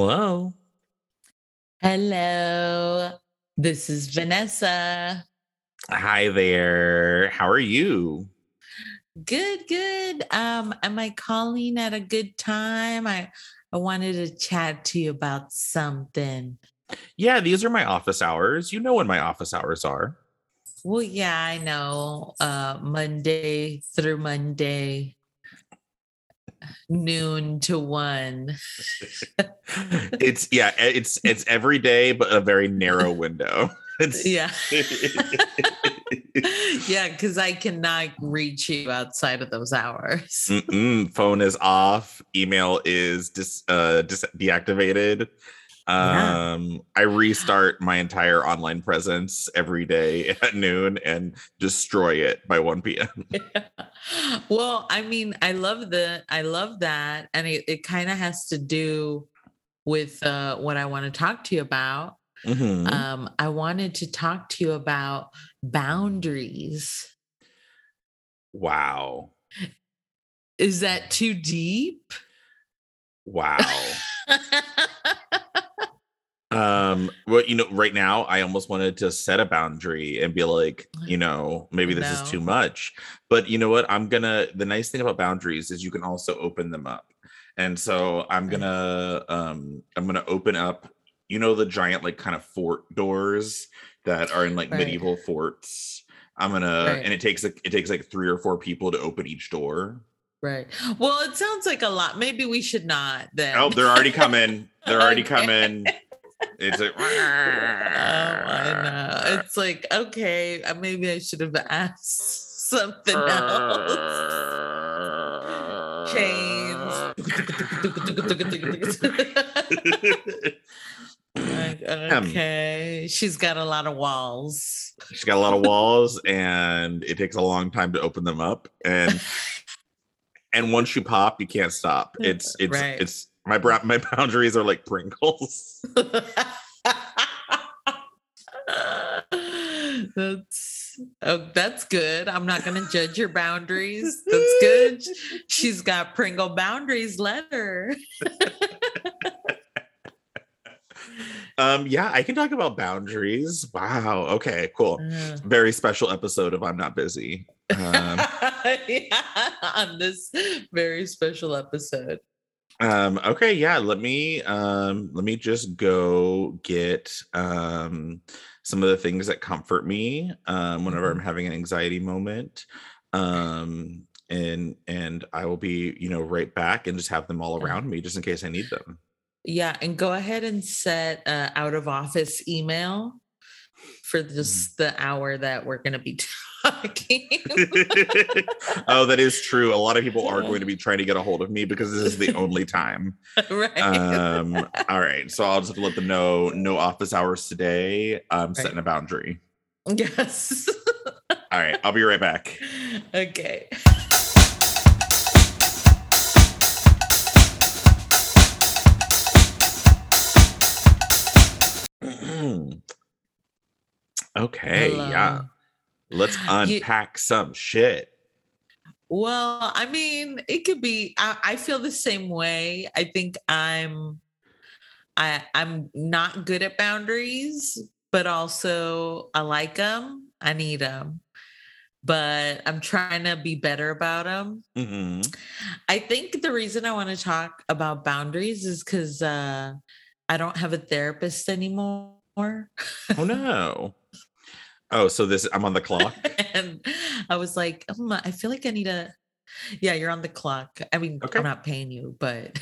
Hello. Hello. This is Vanessa. Hi there. How are you? Good, good. Um, am I calling at a good time? I I wanted to chat to you about something. Yeah, these are my office hours. You know when my office hours are. Well, yeah, I know. Uh Monday through Monday, noon to one. it's yeah, it's it's every day, but a very narrow window. It's Yeah. yeah, because I cannot reach you outside of those hours. Mm-mm, phone is off. Email is dis, uh, dis- deactivated. Yeah. Um, I restart my entire online presence every day at noon and destroy it by 1 p.m. well, I mean, I love the I love that. And it, it kind of has to do with uh what I want to talk to you about. Mhm. Um, I wanted to talk to you about boundaries. Wow. Is that too deep? Wow. Um, well, you know, right now I almost wanted to set a boundary and be like, you know, maybe this is too much. But you know what? I'm gonna the nice thing about boundaries is you can also open them up. And so I'm gonna um I'm gonna open up, you know, the giant like kind of fort doors that are in like Right. medieval forts. I'm gonna Right. and it takes like it takes like three or four people to open each door. Right. Well, it sounds like a lot. Maybe we should not then. Oh, they're already coming. They're already Okay. coming. It's like Oh, I know. It's like, okay, uh, maybe I should have asked something else. Chains. Like, Um, okay. She's got a lot of walls. She's got a lot of walls, and it takes a long time to open them up. And and once you pop, you can't stop. It's it's Right. it's my bra- my boundaries are like Pringles. that's oh, that's good. I'm not gonna judge your boundaries. That's good. She's got Pringle boundaries. Let her. Um, yeah, I can talk about boundaries. Wow. Okay. Cool. Uh, Very special episode of I'm Not Busy. Um, yeah, on this very special episode. Um okay yeah let me um let me just go get um some of the things that comfort me um whenever i'm having an anxiety moment um and and i will be you know right back and just have them all around me just in case i need them. Yeah, and go ahead and set uh, out of office email for just the hour that we're going to be talking. oh that is true. A lot of people are going to be trying to get a hold of me because this is the only time. Right. um all right. So i'll just have to let them know no office hours today. I'm Right. setting a boundary. Yes. all right. I'll be right back. Okay. okay. Yeah Let's You- unpack some shit Well, I mean, it could be. I, I feel the same way. I think I'm. I I'm not good at boundaries, but also I like them. I need them, but I'm trying to be better about them. Mhm. I think the reason I want to talk about boundaries is because uh, I don't have a therapist anymore. oh no oh so this i'm on the clock and I was like, "Hmm, I feel like I need a. Yeah, you're on the clock. I mean, Okay. I'm not paying you, but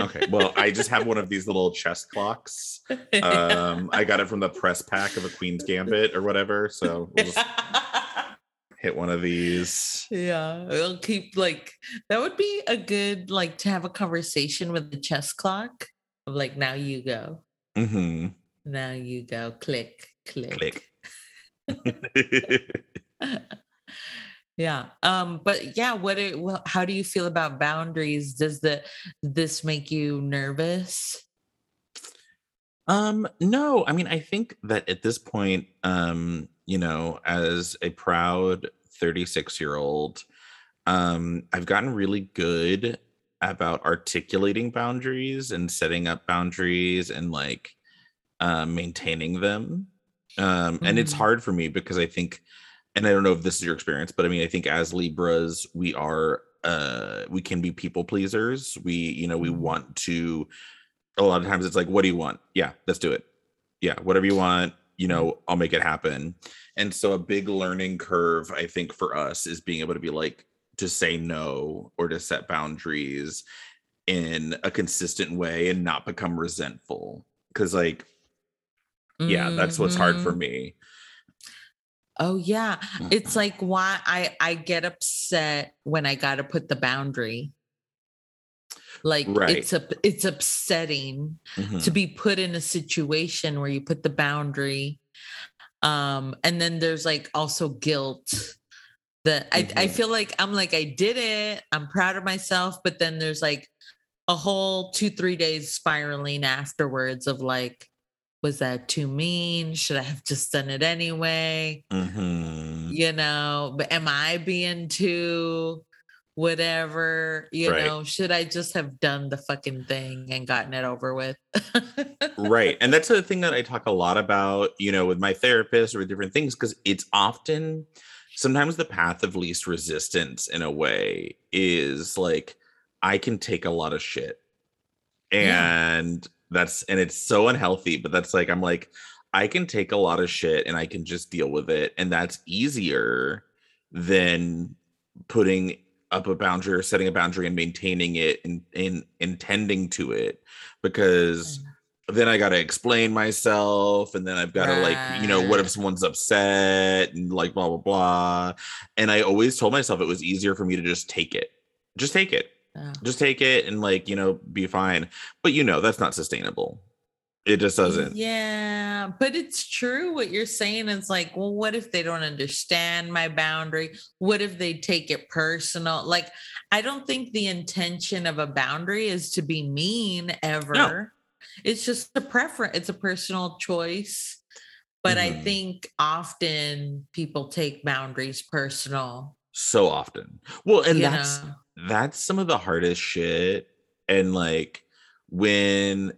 okay well i just have one of these little chess clocks um i got it from the press pack of a queen's gambit or whatever so we'll just hit one of these yeah, it'll keep like that would be a good like to have a conversation with the chess clock of like now you go, Mm-hmm. now you go, click, click, click yeah um but yeah what it, well, how do you feel about boundaries does the this make you nervous Um, no, I mean, I think that at this point, um, you know, as a proud 36 year old, um, I've gotten really good about articulating boundaries and setting up boundaries and like uh, maintaining them. Um, and it's Mhm. hard for me because I think, and I don't know if this is your experience, but I mean, I think as Libras, we are uh we can be people pleasers. We, you know, we Mhm. want to a lot of times it's like, what do you want? Yeah, let's do it. Yeah, whatever you want, you know, I'll make it happen. And so a big learning curve, I think, for us is being able to be like to say no or to set boundaries in a consistent way and not become resentful. Cause like, yeah, that's what's hard for Mhm. me. Oh yeah. It's like why I I get upset when I got to put the boundary. Like Right. it's a it's upsetting Mhm. to be put in a situation where you put the boundary um and then there's like also guilt that I, I Mhm. feel like i'm like i did it i'm proud of myself but then there's like a whole two three days spiraling afterwards of like was that too mean should i have just done it anyway Mhm. you know but am i being too whatever you Right. know should i just have done the fucking thing and gotten it over with right and that's the thing that i talk a lot about you know with my therapist or with different things because it's often sometimes the path of least resistance in a way is like i can take a lot of shit Yeah. That's and it's so unhealthy but that's like i'm like i can take a lot of shit and i can just deal with it and that's easier than putting up a boundary or setting a boundary and maintaining it and, and intending to it because mm. then I got to explain myself, and then I've got to like, you know, what if someone's upset and like blah blah blah. And I always told myself it was easier for me to just take it, just take it, Just take it, and like you know, be fine. But you know, that's not sustainable. It just doesn't. Yeah, but it's true what you're saying. It's like, well, what if they don't understand my boundary? What if they take it personal? Like, I don't think the intention of a boundary is to be mean ever. It's just a preference, it's a personal choice. But I Mhm. think often people take boundaries personal. So often. Well, and you that's know? That's some of the hardest shit. And like when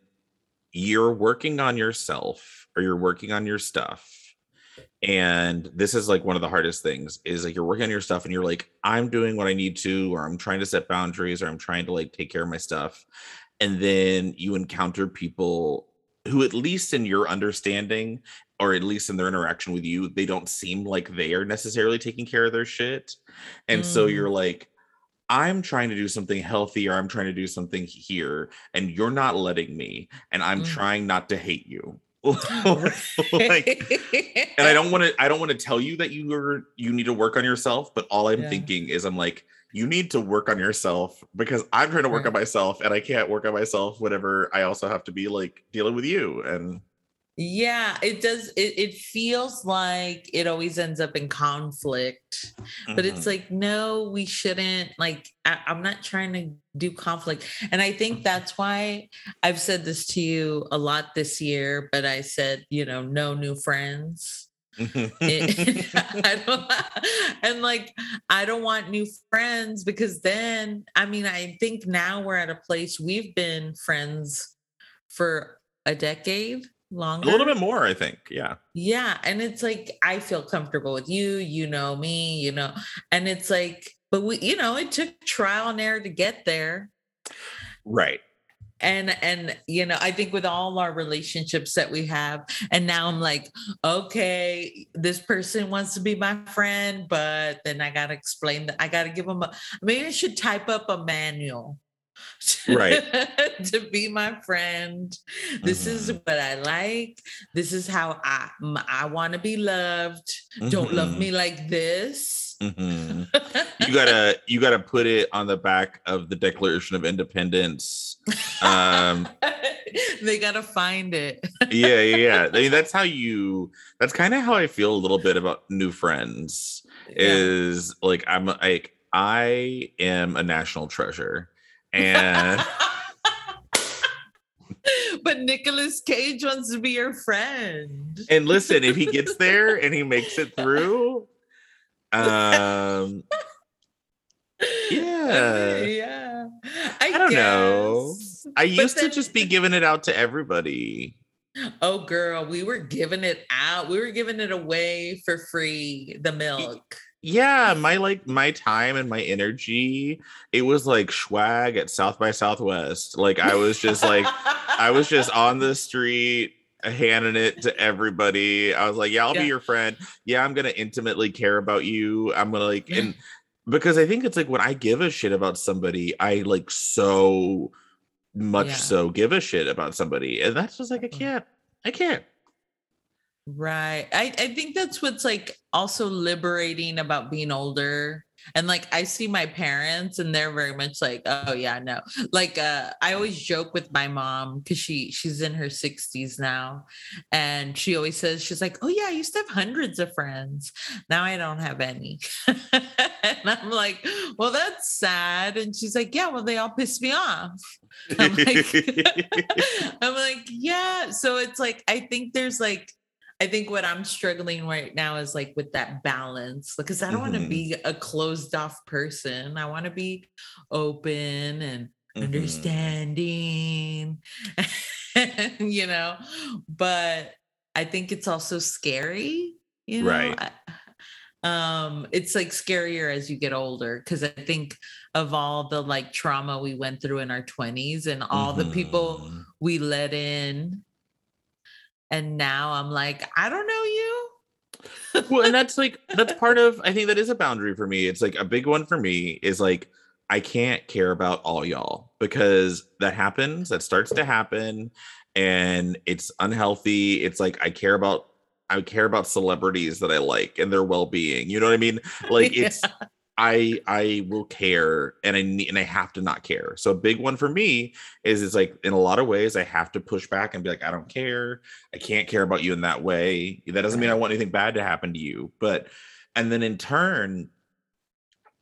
you're working on yourself or you're working on your stuff and this is like one of the hardest things is like you're working on your stuff and you're like i'm doing what i need to or i'm trying to set boundaries or i'm trying to like take care of my stuff and then you encounter people who at least in your understanding or at least in their interaction with you they don't seem like they are necessarily taking care of their shit and so Mm. you're like I'm trying to do something healthy or I'm trying to do something here and you're not letting me and I'm Mm. trying not to hate you. like and I don't want to I don't want to tell you that you are you need to work on yourself, but all I'm Yeah. thinking is I'm like you need to work on yourself because I'm trying to work on myself and I can't work on myself whenever I also have to be like dealing with you and Yeah, it does. It, it feels like it always ends up in conflict, but it's Mhm. like, no, we shouldn't. Like, I, I'm not trying to do conflict. And I think that's why I've said this to you a lot this year, but I said, you know, no new friends. It- I don't, and like, I don't want new friends because then, I mean, I think now we're at a place we've been friends for a decade a little bit more I think. Yeah. Yeah. And it's like, I feel comfortable with you, you know me, you know, and it's like, but we, you know, it took trial and error to get there. Right. And, and, you know, I think with all our relationships that we have, and now I'm like, okay, this person wants to be my friend, but then I got to explain that I got to give them a, maybe I should type up a manual. Right. to be my friend. This is Mhm. what I like. This is how I I want to be loved. Don't love Mhm. me like this. Mhm. you gotta you gotta put it on the back of the declaration of independence um they gotta find it. yeah yeah yeah i mean that's how you that's kind of how i feel a little bit about new friends Yeah. is like i'm like i am a national treasure and but Nicolas Cage wants to be your friend. and listen if he gets there and he makes it through um Yeah. yeah. I I don't know. I used then, to just be giving it out to everybody. Oh, girl, we were giving it out. We were giving it away for free. The milk. Yeah, my like my time and my energy, it was like swag at South by Southwest. Like I was just like, I was just on the street handing it to everybody. I was like, yeah, I'll yeah. be your friend. Yeah, I'm gonna intimately care about you. I'm gonna like and because I think it's like when I give a shit about somebody, I like so much yeah. so give a shit about somebody. And that's just like I can't. I can't. Right. I, I think that's what's like also liberating about being older. And like I see my parents and they're very much like, oh yeah, no. Like uh I always joke with my mom because she she's in her 60s now. And she always says, she's like, Oh yeah, I used to have hundreds of friends. Now I don't have any. and I'm like, well, that's sad. And she's like, Yeah, well, they all piss me off. I'm like, I'm like, yeah. So it's like I think there's like I think what I'm struggling right now is like with that balance because I don't mm-hmm. want to be a closed off person. I want to be open and mm-hmm. understanding, you know, but I think it's also scary, you know. Right. um it's like scarier as you get older because i think of all the like trauma we went through in our 20s and all mm-hmm. the people mm-hmm. we let in and now I'm like, I don't know you. well, and that's like that's part of I think that is a boundary for me. It's like a big one for me is like I can't care about all y'all because that happens, that starts to happen and it's unhealthy. It's like I care about I care about celebrities that I like and their well-being. You know what I mean? Like it's yeah. I I will care and I need and I have to not care. So a big one for me is it's like in a lot of ways I have to push back and be like I don't care. I can't care about you in that way. That doesn't mean I want anything bad to happen to you, but and then in turn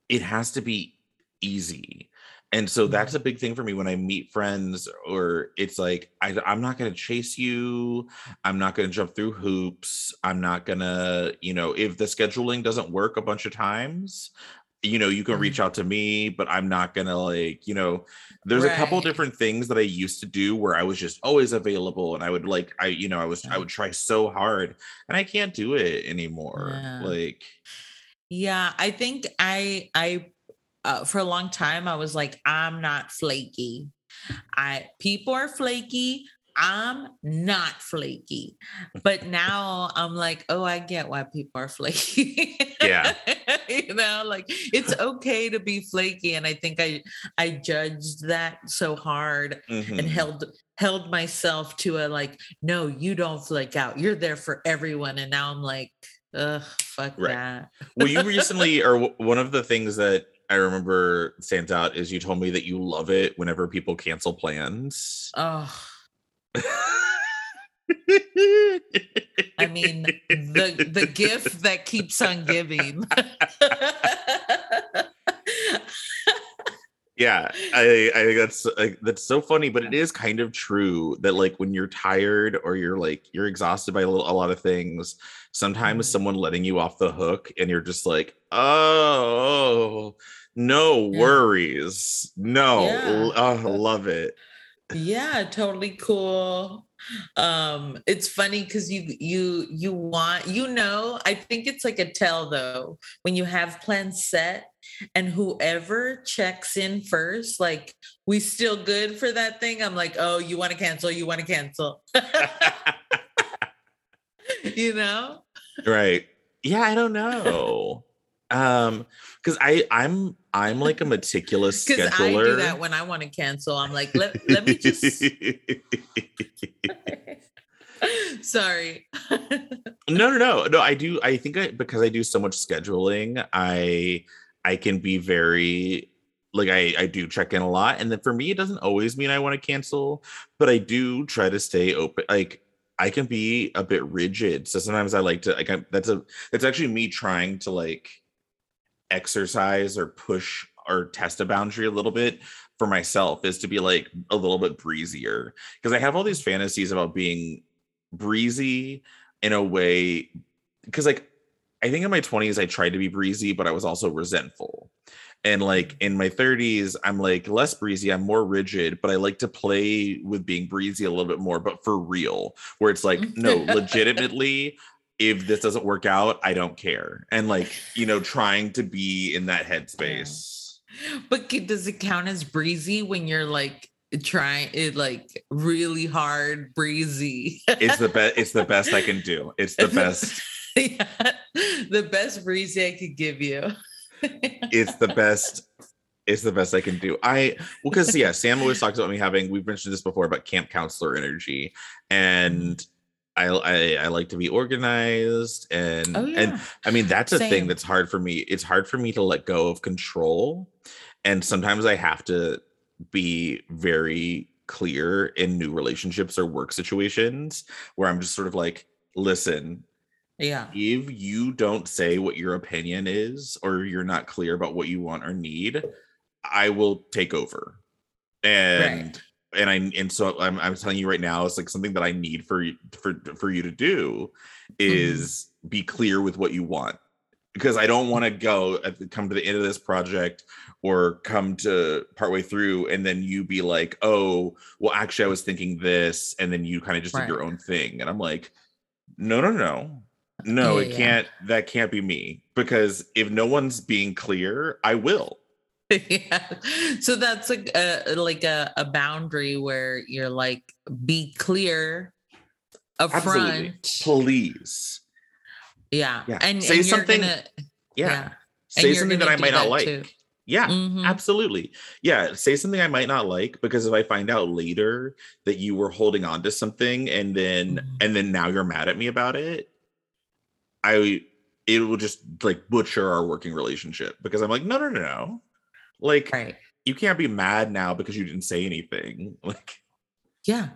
it has to be easy. And so that's a mm-hmm. big thing for me when I meet friends, or it's like, I, am not going to chase you. I'm not going to jump through hoops. I'm not going to, you know, if the scheduling doesn't work a bunch of times, you know you can reach mm-hmm. out to me but i'm not gonna like you know there's right. a couple different things that i used to do where i was just always available and i would like i you know i was i would try so hard and i can't do it anymore yeah. like yeah i think i i uh, for a long time i was like i'm not flaky i people are flaky I'm not flaky. But now I'm like, oh, I get why people are flaky. Yeah. you know, like it's okay to be flaky. And I think I I judged that so hard mm-hmm. and held held myself to a like, no, you don't flake out. You're there for everyone. And now I'm like, ugh, fuck right. that. well, you recently or one of the things that I remember stands out is you told me that you love it whenever people cancel plans. Oh I mean, the the gift that keeps on giving. yeah, I I think that's like, that's so funny, but it is kind of true that like when you're tired or you're like you're exhausted by a, little, a lot of things, sometimes mm-hmm. someone letting you off the hook and you're just like, oh, no worries, no, yeah. oh, love it yeah totally cool um it's funny because you you you want you know i think it's like a tell though when you have plans set and whoever checks in first like we still good for that thing? I'm like oh you want to cancel you want to cancel. You know? Right. Yeah i don't know. Um because i i'm i'm like a meticulous scheduler i do that when i want to cancel. I'm like let, let me just sorry. No no no. No i do i think i because i do so much scheduling i i can be very like I, I do check in a lot and then for me it doesn't always mean i want to cancel but i do try to stay open like i can be a bit rigid. So sometimes i like to like I, that's a that's actually me trying to like exercise or push or test a boundary a little bit for myself is to be like a little bit breezier because I have all these fantasies about being breezy in a way because like I think in my 20s I tried to be breezy but I was also resentful. and like mm. in my 30s i'm like less breezy i'm more rigid but i like to play with being breezy a little bit more but for real where it's like no legitimately if this doesn't work out i don't care. And like you know trying to be in that headspace. But does it count as breezy when you're like trying it like really hard breezy? It's the best it's the best i can do. It's the best. Yeah, the best breezy i could give you. It's the best it's the best I can do. I well, because yeah, Sam always talks about me having. We've mentioned this before about camp counselor energy, and I I, I like to be organized, oh, and oh, yeah. and I mean that's a Same. thing that's hard for me. It's hard for me to let go of control, and sometimes I have to be very clear in new relationships or work situations where I'm just sort of like, listen, yeah. If you don't say what your opinion is or you're not clear about what you want or need, I will take over. And right. And I and so I'm I'm telling you right now, it's like something that I need for for for you to do is mm-hmm. be clear with what you want. Because I don't want to go at come to the end of this project or come to partway through and then you be like, oh, well, actually, I was thinking this, and then you kind of just right. did your own thing. And I'm like, no, no, no no, yeah, it can't. That can't be me because if no one's being clear, I will. yeah. So that's like a like a, a boundary where you're like, be clear upfront. Please. Yeah. yeah. And say and something. Gonna, yeah. Say something that I might not like. Too. Yeah, mm-hmm. absolutely. Yeah, say something I might not like because if I find out later that you were holding on to something and then mm-hmm. and then now you're mad at me about it, I it will just like butcher our working relationship because I'm like, no, no, no, no. Like right. you can't be mad now because you didn't say anything. Like yeah.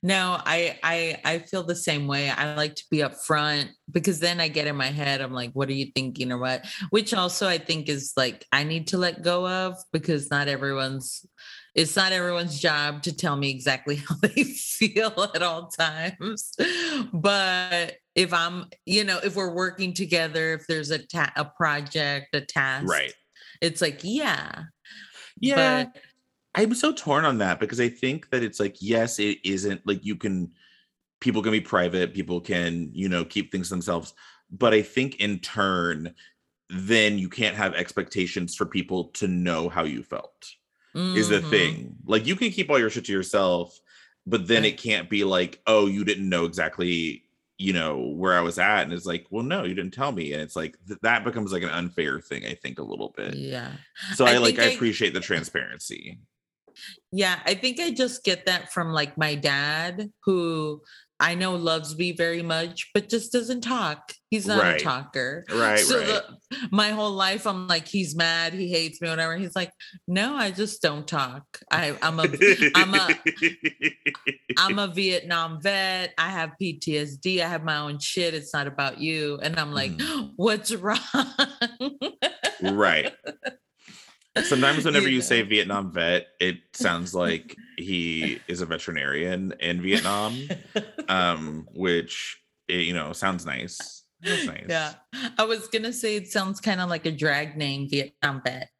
No, I I I feel the same way. I like to be upfront because then I get in my head. I'm like, what are you thinking or what? Which also I think is like I need to let go of because not everyone's it's not everyone's job to tell me exactly how they feel at all times. But if I'm, you know, if we're working together, if there's a ta- a project, a task, right? It's like, yeah, yeah. But, I'm so torn on that because I think that it's like, yes, it isn't like you can, people can be private, people can, you know, keep things to themselves. But I think in turn, then you can't have expectations for people to know how you felt mm-hmm. is the mm-hmm. thing. Like you can keep all your shit to yourself, but then it can't be like, oh, you didn't know exactly, you know, where I was at. And it's like, well, no, you didn't tell me. And it's like th- that becomes like an unfair thing, I think, a little bit. Yeah. So I, I like I, I appreciate the transparency. Yeah, I think I just get that from like my dad, who I know loves me very much, but just doesn't talk. He's not right. a talker. Right. So right. The, my whole life, I'm like, he's mad, he hates me, whatever. He's like, no, I just don't talk. I, I'm a, I'm a, I'm a Vietnam vet. I have PTSD. I have my own shit. It's not about you. And I'm like, mm. what's wrong? right. Sometimes whenever yeah. you say Vietnam vet, it sounds like he is a veterinarian in Vietnam, um, which it, you know sounds nice. nice. Yeah, I was gonna say it sounds kind of like a drag name, Vietnam vet.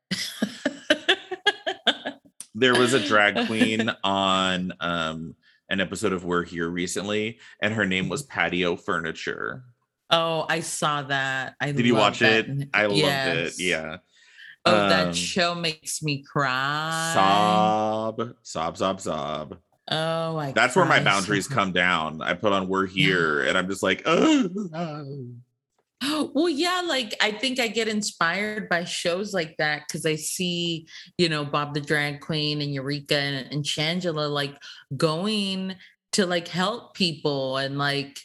there was a drag queen on um, an episode of We're Here recently, and her name was Patio Furniture. Oh, I saw that. I did you watch that. it? I yes. loved it. Yeah. Oh, um, that show makes me cry. Sob, sob, sob, sob. Oh, I that's where my boundaries so come down. I put on "We're Here," and I'm just like, oh. Well, yeah, like I think I get inspired by shows like that because I see, you know, Bob the Drag Queen and Eureka and, and Shangela like going to like help people and like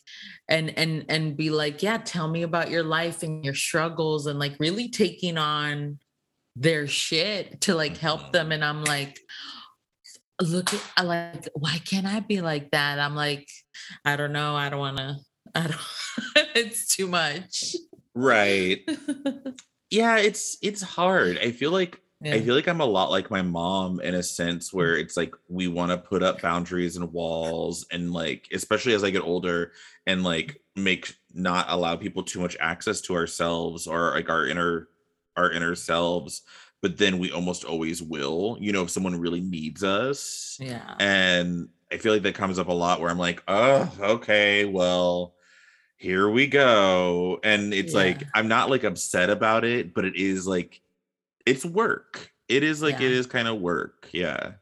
and and and be like, yeah, tell me about your life and your struggles and like really taking on their shit to like help them. And I'm like, look at like, why can't I be like that? I'm like, I don't know. I don't want to, I don't, it's too much. Right. yeah. It's, it's hard. I feel like, yeah. I feel like I'm a lot like my mom in a sense where mm. it's like we want to put up boundaries and walls and like especially as I get older and like make not allow people too much access to ourselves or like our inner our inner selves but then we almost always will you know if someone really needs us. Yeah. and i feel like that comes up a lot where i'm like oh okay well here we go. And it's like i'm not like upset about it but it is like it's work. It is like it Yeah. is kind of work. Yeah.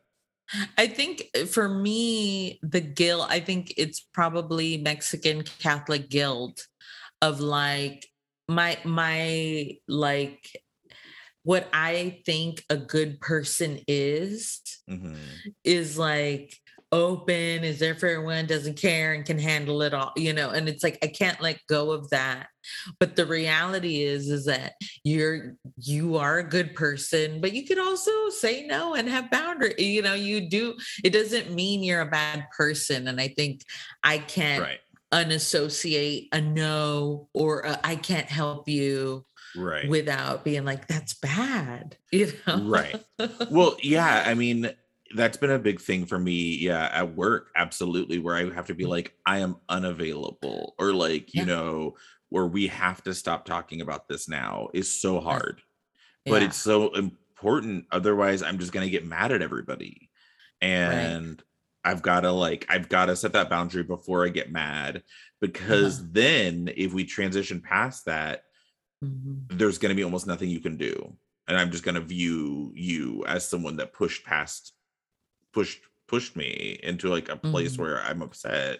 I think uh, for me, the guilt, I think it's probably Mexican Catholic guilt of like my my like what I think a good person is Mhm. is like open, is there for everyone, doesn't care and can handle it all, you know, and it's like I can't let go of that. But the reality is is that you're you are a good person, but you could also say no and have boundary. You know, you do it doesn't mean you're a bad person. And I think I can't right unassociate a no or I can't help you right without being like that's bad. You know? Right. well yeah i mean that's been a big thing for me yeah at work absolutely where i have to be mm. like i am unavailable or like you Yeah. know where we have to stop talking about this now is so hard but Yeah. it's so important otherwise i'm just going to get mad at everybody and i've got to like i've got to set that boundary before i get mad uh-huh. because then if we transition past that Mhm. there's going to be almost nothing you can do and i'm just going to view you as someone that pushed past pushed pushed me into like a place Mhm. where i'm upset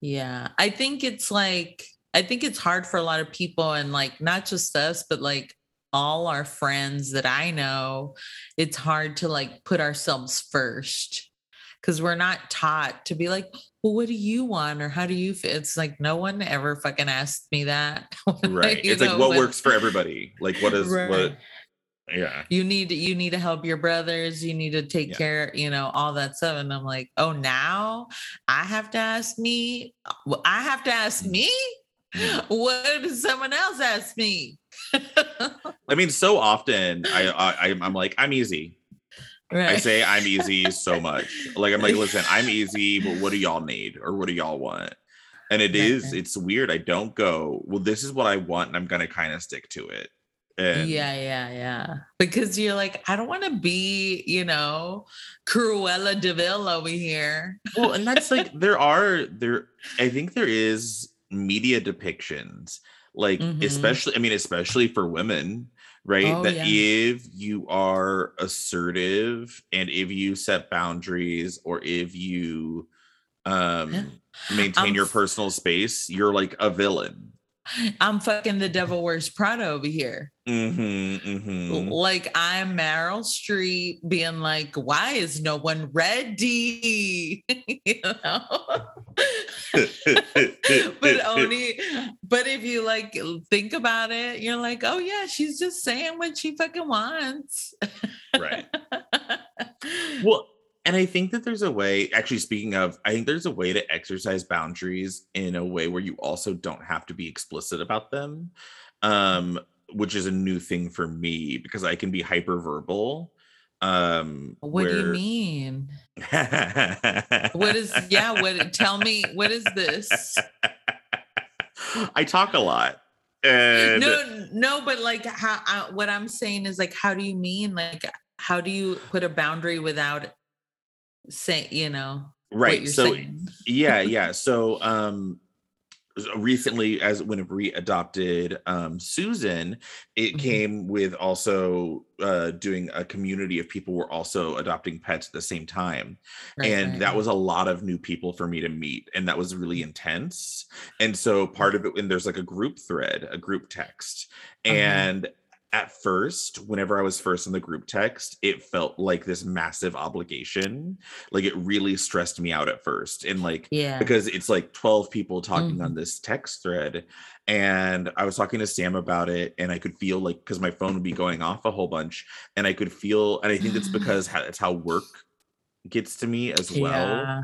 Yeah. I think it's like, I think it's hard for a lot of people and like not just us, but like all our friends that I know, it's hard to like put ourselves first because we're not taught to be like, well, what do you want or how do you feel? It's like no one ever fucking asked me that. right it's like what when- works for everybody like what is Right. what yeah you need to you need to help your brothers you need to take Yeah. care you know all that stuff and i'm like oh now i have to ask me i have to ask Mm. me Mhm. what does someone else ask me i mean so often i, I i'm like i'm easy right. i say i'm easy so much. Like i'm like listen i'm easy but what do y'all need or what do y'all want? And it is it's weird i don't go well this is what i want and i'm gonna kind of stick to it. And yeah yeah yeah. Because you're like i don't want to be you know Cruella de Vil over here. Well and that's like there are there i think there is media depictions like Mhm. especially i mean especially for women right Oh, that yeah. if you are assertive and if you set boundaries or if you um Yeah. maintain I'm your personal space you're like a villain i'm fucking the devil wears prada over here mm-hmm, mm-hmm. Like I'm Meryl Streep being like, why is no one ready? you know? but only but if you like think about it, you're like, oh yeah, she's just saying what she fucking wants. right well and i think that there's a way actually speaking of i think there's a way to exercise boundaries in a way where you also don't have to be explicit about them um which is a new thing for me because i can be hyperverbal um what do you mean? What is yeah, what tell me what is this? i talk a lot and no, no, but like how uh, what I'm saying is like, how do you mean? Like, how do you put a boundary without saying, you know, what right so saying? yeah yeah so um recently as when we adopted um susan it Mhm. came with also uh doing a community of people were also adopting pets at the same time. Right, and right, that was a lot of new people for me to meet and that was really intense. And so part of it and there's like a group thread a group text Uh-huh. and at first whenever i was first in the group text it felt like this massive obligation like it really stressed me out at first and like yeah. because it's like 12 people talking Mhm. on this text thread and i was talking to sam about it and i could feel like because my phone would be going off a whole bunch and i could feel and i think it's because how, it's how work gets to me as well Yeah.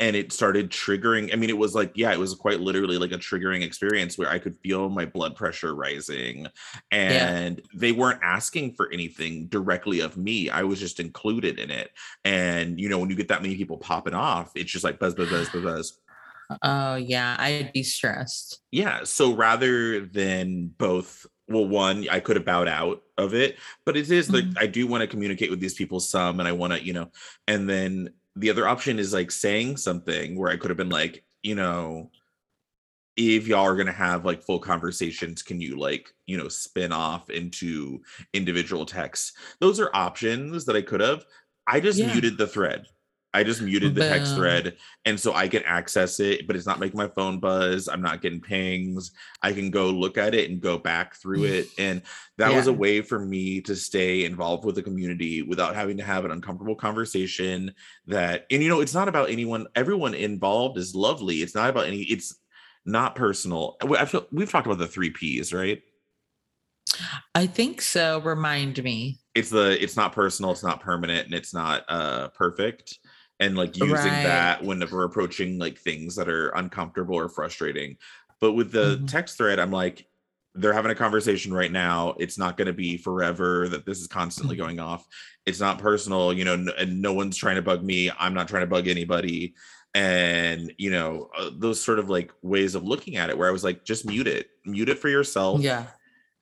And it started triggering i mean it was like yeah it was quite literally like a triggering experience where i could feel my blood pressure rising and they weren't asking for anything directly of me i was just included in it and you know when you get that many people popping off it's just like buzz buzz buzz buzz buzz Oh yeah, I'd be stressed. yeah so rather than both well one i could have bowed out of it but it is like Mhm. i do want to communicate with these people some and i want to you know and then the other option is like saying something where i could have been like you know if y'all are going to have like full conversations can you like you know spin off into individual texts? Those are options that i could have. I just Yeah. muted the thread i just muted the text thread and so i can access it but it's not making my phone buzz i'm not getting pings. I can go look at it and go back through it and that was a way for me to stay involved with the community without having to have an uncomfortable conversation that and you know it's not about anyone everyone involved is lovely it's not about any it's not personal. I feel, we've talked about the three p's right? I think so. Remind me. it's the it's not personal it's not permanent and it's not uh perfect and like using Right. that whenever approaching like things that are uncomfortable or frustrating but with the Mhm. text thread i'm like they're having a conversation right now it's not going to be forever that this is constantly Mhm. going off it's not personal you know n- and no one's trying to bug me i'm not trying to bug anybody and you know uh, those sort of like ways of looking at it where i was like just mute it mute it for yourself Yeah.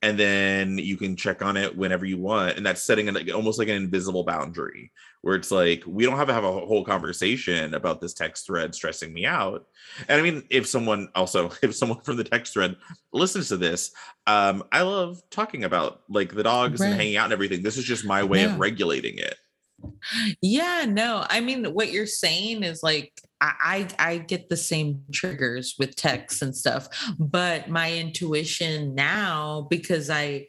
And then you can check on it whenever you want and that's setting an, like, almost like an invisible boundary where it's like we don't have to have a whole conversation about this text thread stressing me out. And i mean if someone also if someone from the text thread listens to this um i love talking about like the dogs and hanging out and everything. This is just my way Yeah. of regulating it Yeah, no. I mean, what you're saying is like I, I get the same triggers with texts and stuff, but my intuition now because I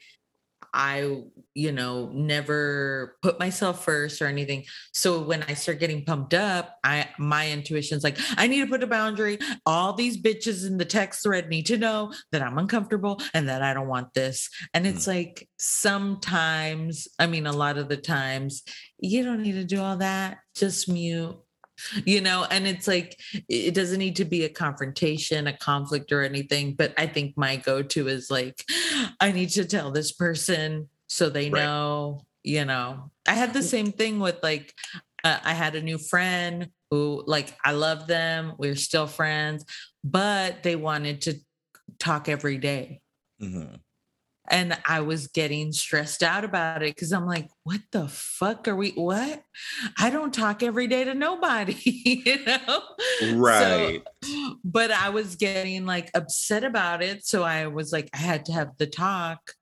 I you know never put myself first or anything. So when I start getting pumped up, I my intuition's like I need to put a boundary. All these bitches in the text thread need to know that I'm uncomfortable and that I don't want this. And it's hmm. like sometimes, I mean a lot of the times you don't need to do all that. Just mute. You know, and it's like it doesn't need to be a confrontation, a conflict, or anything. But I think my go to is like, I need to tell this person so they Right. know, you know. I had the same thing with like, uh, I had a new friend who, like, I love them. We're still friends, but they wanted to talk every day Mhm. And I was getting stressed out about it because I'm like, what the fuck are we? What? I don't talk every day to nobody, you know? So- right but I was getting like upset about it. So I was like, I had to have the talk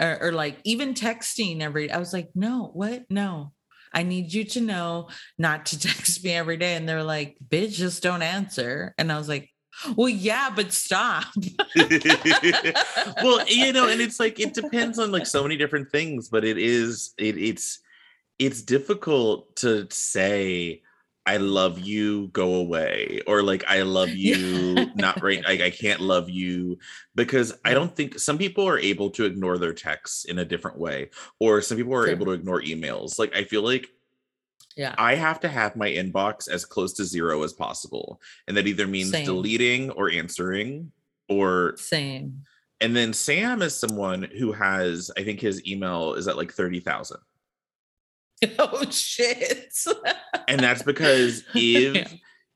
or, or like even texting every, I was like, no, what? No. I need you to know not to text me every day. And they're like, bitch, just don't answer. And I was like, well, yeah, but stop. well you know and it's like it depends on like so many different things but it is it it's it's difficult to say i love you go away or like i love you not right like i can't love you because i don't think some people are able to ignore their texts in a different way or some people are Sure. able to ignore emails like i feel like yeah. I have to have my inbox as close to zero as possible. And that either means Same. deleting or answering or Same. and then Sam is someone who has, I think his email is at like 30,000. Oh shit. And that's because if Yeah.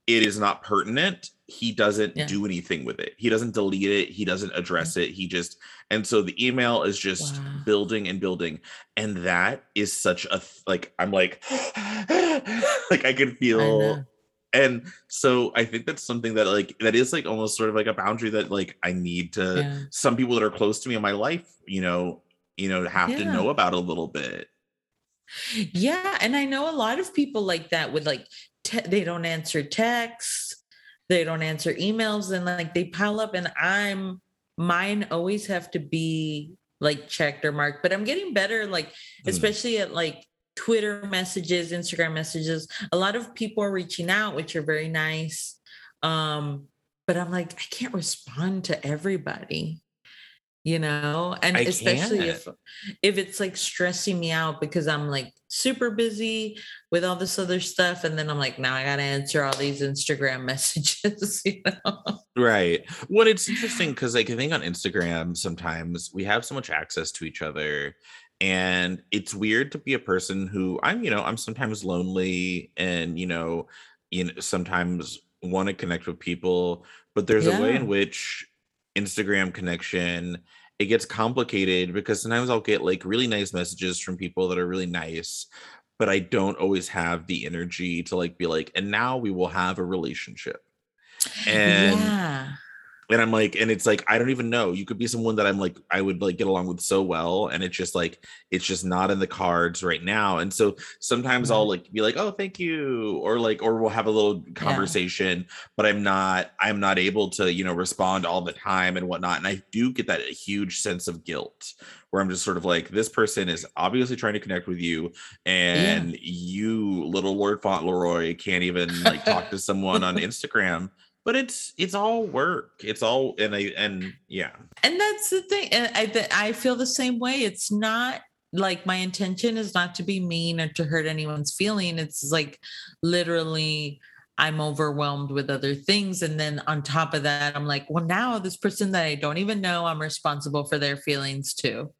it is not pertinent, he doesn't Yeah. do anything with it. He doesn't delete it. He doesn't mm-hmm. address it. He just, and so the email is just Wow. building and building. And that is such a, th- like, I'm like, like I can feel know. and so i think that's something that like that is like almost sort of like a boundary that like i need to Yeah. some people that are close to me in my life you know you know have to know about a little bit Yeah, and I know a lot of people like that would like te- they don't answer texts, they don't answer emails, and like they pile up. And I'm mine always have to be like checked or marked, but I'm getting better. Like Mm. especially at like Twitter messages, Instagram messages. A lot of people are reaching out, which are very nice. Um, but I'm like, I can't respond to everybody you know and I especially can't. if if it's like stressing me out because i'm like super busy with all this other stuff and then i'm like now i gotta answer all these instagram messages you know? Right. Well it's interesting because like i think on instagram sometimes we have so much access to each other and it's weird to be a person who i'm you know i'm sometimes lonely and you know you know sometimes want to connect with people but there's a way in which instagram connection it gets complicated because sometimes I'll get like really nice messages from people that are really nice, but I don't always have the energy to like be like, and now we will have a relationship. And yeah. And I'm like, and it's like, I don't even know. You could be someone that I'm like, I would like get along with so well. And it's just like, it's just not in the cards right now. And so sometimes I'll mm-hmm. like be like, oh, thank you. Or like, or we'll have a little conversation, but I'm not, I'm not able to, you know, respond all the time and whatnot. And I do get that huge sense of guilt where I'm just sort of like, this person is obviously trying to connect with you. And yeah. you, little Lord Fauntleroy, can't even like talk to someone on Instagram but it's it's all work. It's all and i and yeah. And that's the thing i i feel the same way. It's not like my intention is not to be mean or to hurt anyone's feeling. It's like literally i'm overwhelmed with other things. And then on top of that i'm like well now this person that i don't even know i'm responsible for their feelings too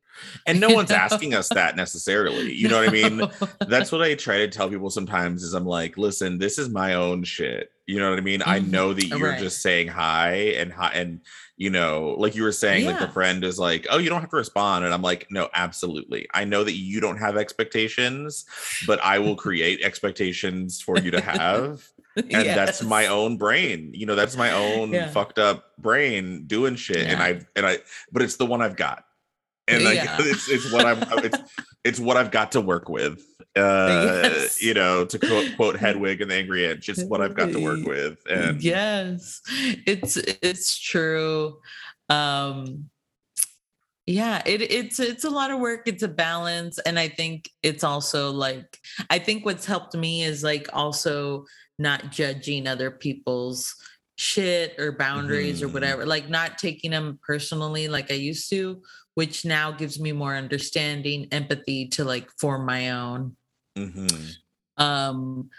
and no one's asking us that necessarily you know what i mean that's what i try to tell people sometimes is i'm like listen this is my own shit you know what i mean mm-hmm. i know that you're right. just saying hi and hi and you know like you were saying yeah. like the friend is like oh you don't have to respond and i'm like no absolutely i know that you don't have expectations but i will create expectations for you to have and yes. that's my own brain you know that's my own yeah. fucked up brain doing shit yeah. and i and i but it's the one i've got and like it's it's what I'm it's it's what I've got to work with. Uh yes. you know, to quote, quote Hedwig and the Angry Inch, it's what I've got to work with. And yes, it's it's true. Um yeah, it, it's it's a lot of work. It's a balance, and I think it's also like I think what's helped me is like also not judging other people's shit or boundaries mm-hmm. or whatever like not taking them personally like i used to which now gives me more understanding, empathy to like form my own. Mm-hmm. Um,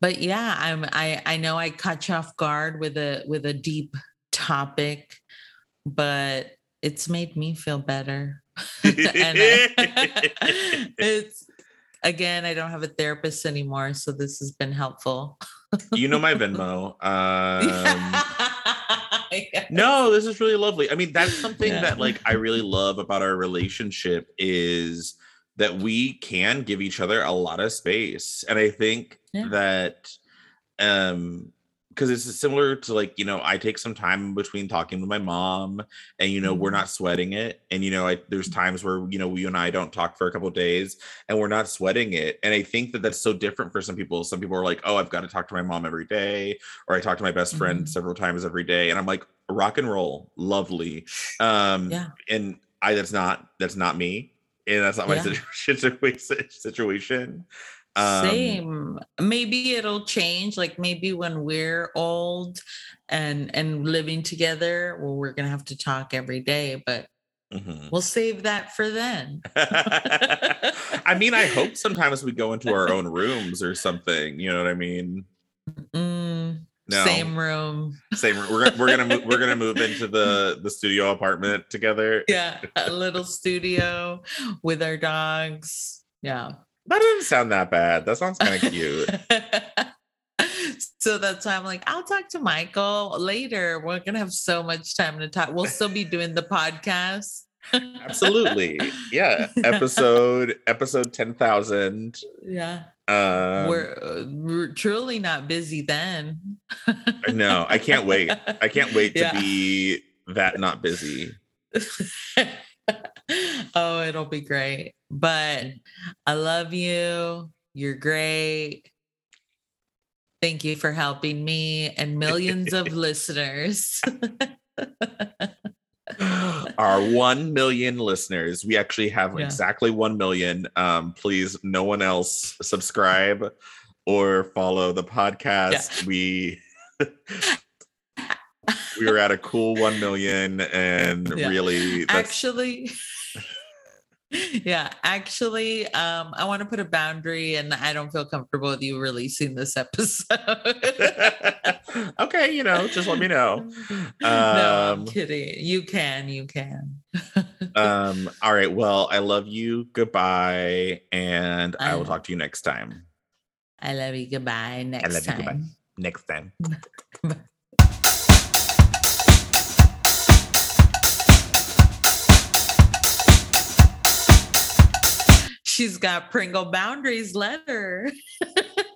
but yeah, I'm I I know I caught you off guard with a with a deep topic, but it's made me feel better. and I, it's again, I don't have a therapist anymore, so this has been helpful. You know my Venmo. Um, no, this is really lovely. I mean, that's something yeah. that like I really love about our relationship is that we can give each other a lot of space. And I think yeah. that um because it's similar to like you know i take some time between talking with my mom and you know mm-hmm. we're not sweating it and you know I, there's mm-hmm. times where you know you and i don't talk for a couple days and we're not sweating it and i think that that's so different for some people some people are like oh i've got to talk to my mom every day or i talk to my best friend mm-hmm. several times every day and i'm like rock and roll lovely um yeah and i that's not that's not me and that's not my yeah. situation situation um, Same. Maybe it'll change. Like maybe when we're old and and living together, well, we're gonna have to talk every day, but mm-hmm. we'll save that for then. I mean, I hope sometimes we go into our own rooms or something. You know what I mean? Mm, no. Same room. Same room. We're, we're gonna move, we're gonna move into the the studio apartment together. Yeah, a little studio with our dogs. Yeah. That doesn't sound that bad. That sounds kind of cute. so that's why I'm like, I'll talk to Michael later. We're gonna have so much time to talk. We'll still be doing the podcast. Absolutely. Yeah. Episode episode 10,000. Yeah. Um, we're, uh, we're truly not busy then. no, I can't wait. I can't wait yeah. to be that not busy. oh, it'll be great. But I love you. You're great. Thank you for helping me and millions of listeners. Our 1 million listeners. We actually have yeah. exactly 1 million. Um, please, no one else subscribe or follow the podcast. Yeah. We we were at a cool 1 million and yeah. really actually yeah actually um i want to put a boundary and i don't feel comfortable with you releasing this episode. Okay you know just let me know. Um, no i'm um, kidding. You can you can. um all right well i love you goodbye and i, I will talk to you next time. I love you goodbye next I love time you goodbye. next time She's got Pringle boundaries letter.